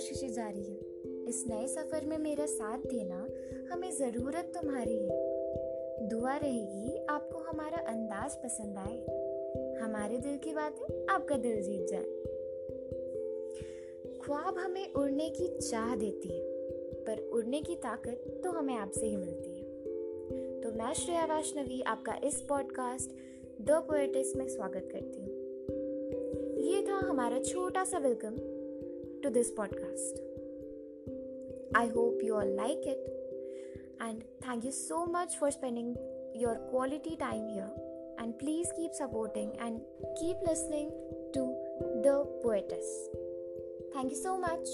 कोशिशें जारी हैं। इस नए सफ़र में मेरा साथ देना हमें ज़रूरत तुम्हारी है। दुआ रहेगी, आपको हमारा अंदाज पसंद आए। हमारे दिल की बातें आपका दिल जीत जाए। ख्वाब हमें उड़ने की चाह देती है, पर उड़ने की ताकत तो हमें आपसे ही मिलती है। तो मैं श्रेया वैष्णवी, आपका इस पॉडकास्ट द पोएटिस में स्वागत करती हूँ। ये था हमारा छोटा सा welcome to this podcast. I hope you all like it and thank you so much for spending your quality time here. And please keep supporting and keep listening to The Poetess. Thank you so much.